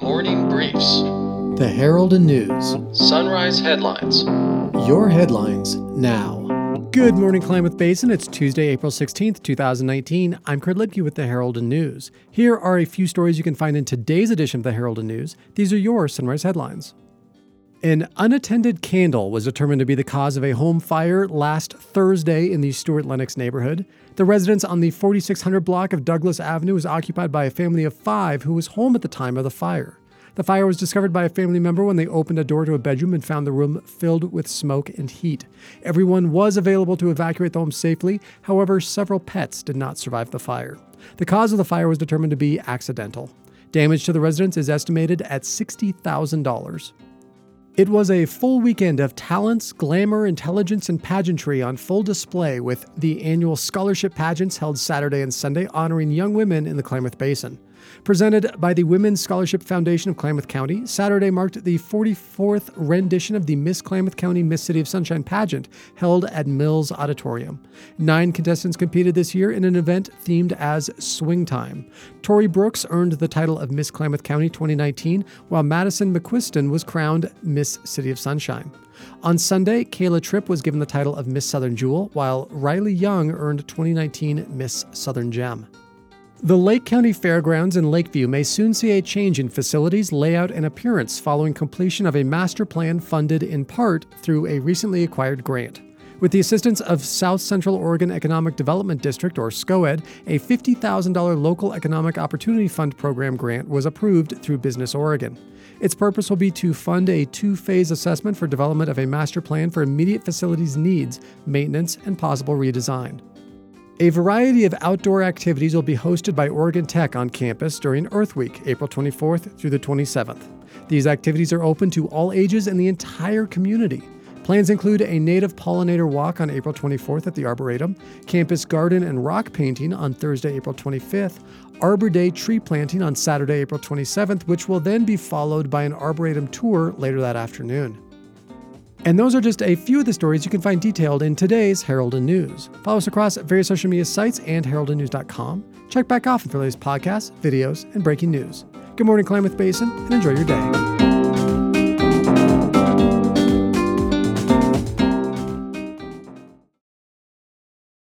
Morning Briefs. The Herald and News. Sunrise Headlines. Your headlines now. Good morning, Klamath Basin. It's Tuesday, April 16th, 2019. I'm Kurt Liedtke with the Herald and News. Here are a few stories you can find in today's edition of the Herald and News. These are your Sunrise headlines. An unattended candle was determined to be the cause of a home fire last Thursday in the Stewart Lenox neighborhood. The residence on the 4600 block of Douglas Avenue was occupied by a family of five who was home at the time of the fire. The fire was discovered by a family member when they opened a door to a bedroom and found the room filled with smoke and heat. Everyone was available to evacuate the home safely, however, several pets did not survive the fire. The cause of the fire was determined to be accidental. Damage to the residence is estimated at $60,000. It was a full weekend of talents, glamour, intelligence, and pageantry on full display with the annual scholarship pageants held Saturday and Sunday honoring young women in the Klamath Basin. Presented by the Women's Scholarship Foundation of Klamath County, Saturday marked the 44th rendition of the Miss Klamath County Miss City of Sunshine pageant held at Mills Auditorium. Nine contestants competed this year in an event themed as Swing Time. Tori Brooks earned the title of Miss Klamath County 2019, while Madison McQuiston was crowned Miss City of Sunshine. On Sunday, Kayla Tripp was given the title of Miss Southern Jewel, while Riley Young earned 2019 Miss Southern Gem. The Lake County Fairgrounds in Lakeview may soon see a change in facilities, layout, and appearance following completion of a master plan funded in part through a recently acquired grant. With the assistance of South Central Oregon Economic Development District, or SCOED, a $50,000 Local Economic Opportunity Fund program grant was approved through Business Oregon. Its purpose will be to fund a two phase assessment for development of a master plan for immediate facilities needs, maintenance, and possible redesign. A variety of outdoor activities will be hosted by Oregon Tech on campus during Earth Week, April 24th through the 27th. These activities are open to all ages and the entire community. Plans include a native pollinator walk on April 24th at the Arboretum, campus garden and rock painting on Thursday, April 25th, Arbor Day tree planting on Saturday, April 27th, which will then be followed by an Arboretum tour later that afternoon. And those are just a few of the stories you can find detailed in today's Herald and News. Follow us across various social media sites and heraldandnews.com. Check back often for latest podcasts, videos, and breaking news. Good morning, Klamath Basin, and enjoy your day.